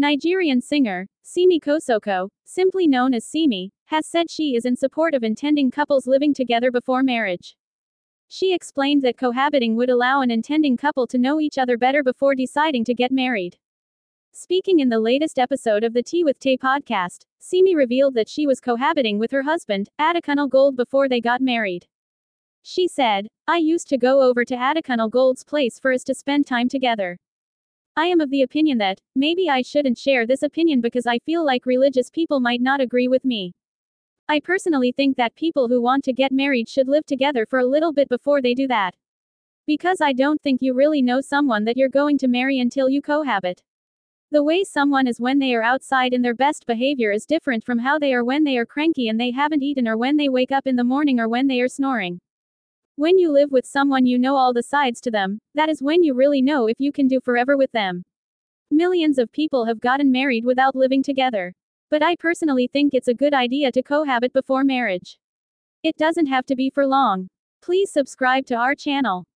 Nigerian singer, Simi Kosoko, simply known as Simi, has said she is in support of intending couples living together before marriage. She explained that cohabiting would allow an intending couple to know each other better before deciding to get married. Speaking in the latest episode of the Tea with Tay podcast, Simi revealed that she was cohabiting with her husband, Adekunle Gold, before they got married. She said, I used to go over to Adekunle Gold's place for us to spend time together. I am of the opinion that, maybe I shouldn't share this opinion because I feel like religious people might not agree with me. I personally think that people who want to get married should live together for a little bit before they do that. Because I don't think you really know someone that you're going to marry until you cohabit. The way someone is when they are outside in their best behavior is different from how they are when they are cranky and they haven't eaten or when they wake up in the morning or when they are snoring. When you live with someone you know all the sides to them, that is when you really know if you can do forever with them. Millions of people have gotten married without living together. But I personally think it's a good idea to cohabit before marriage. It doesn't have to be for long. Please subscribe to our channel.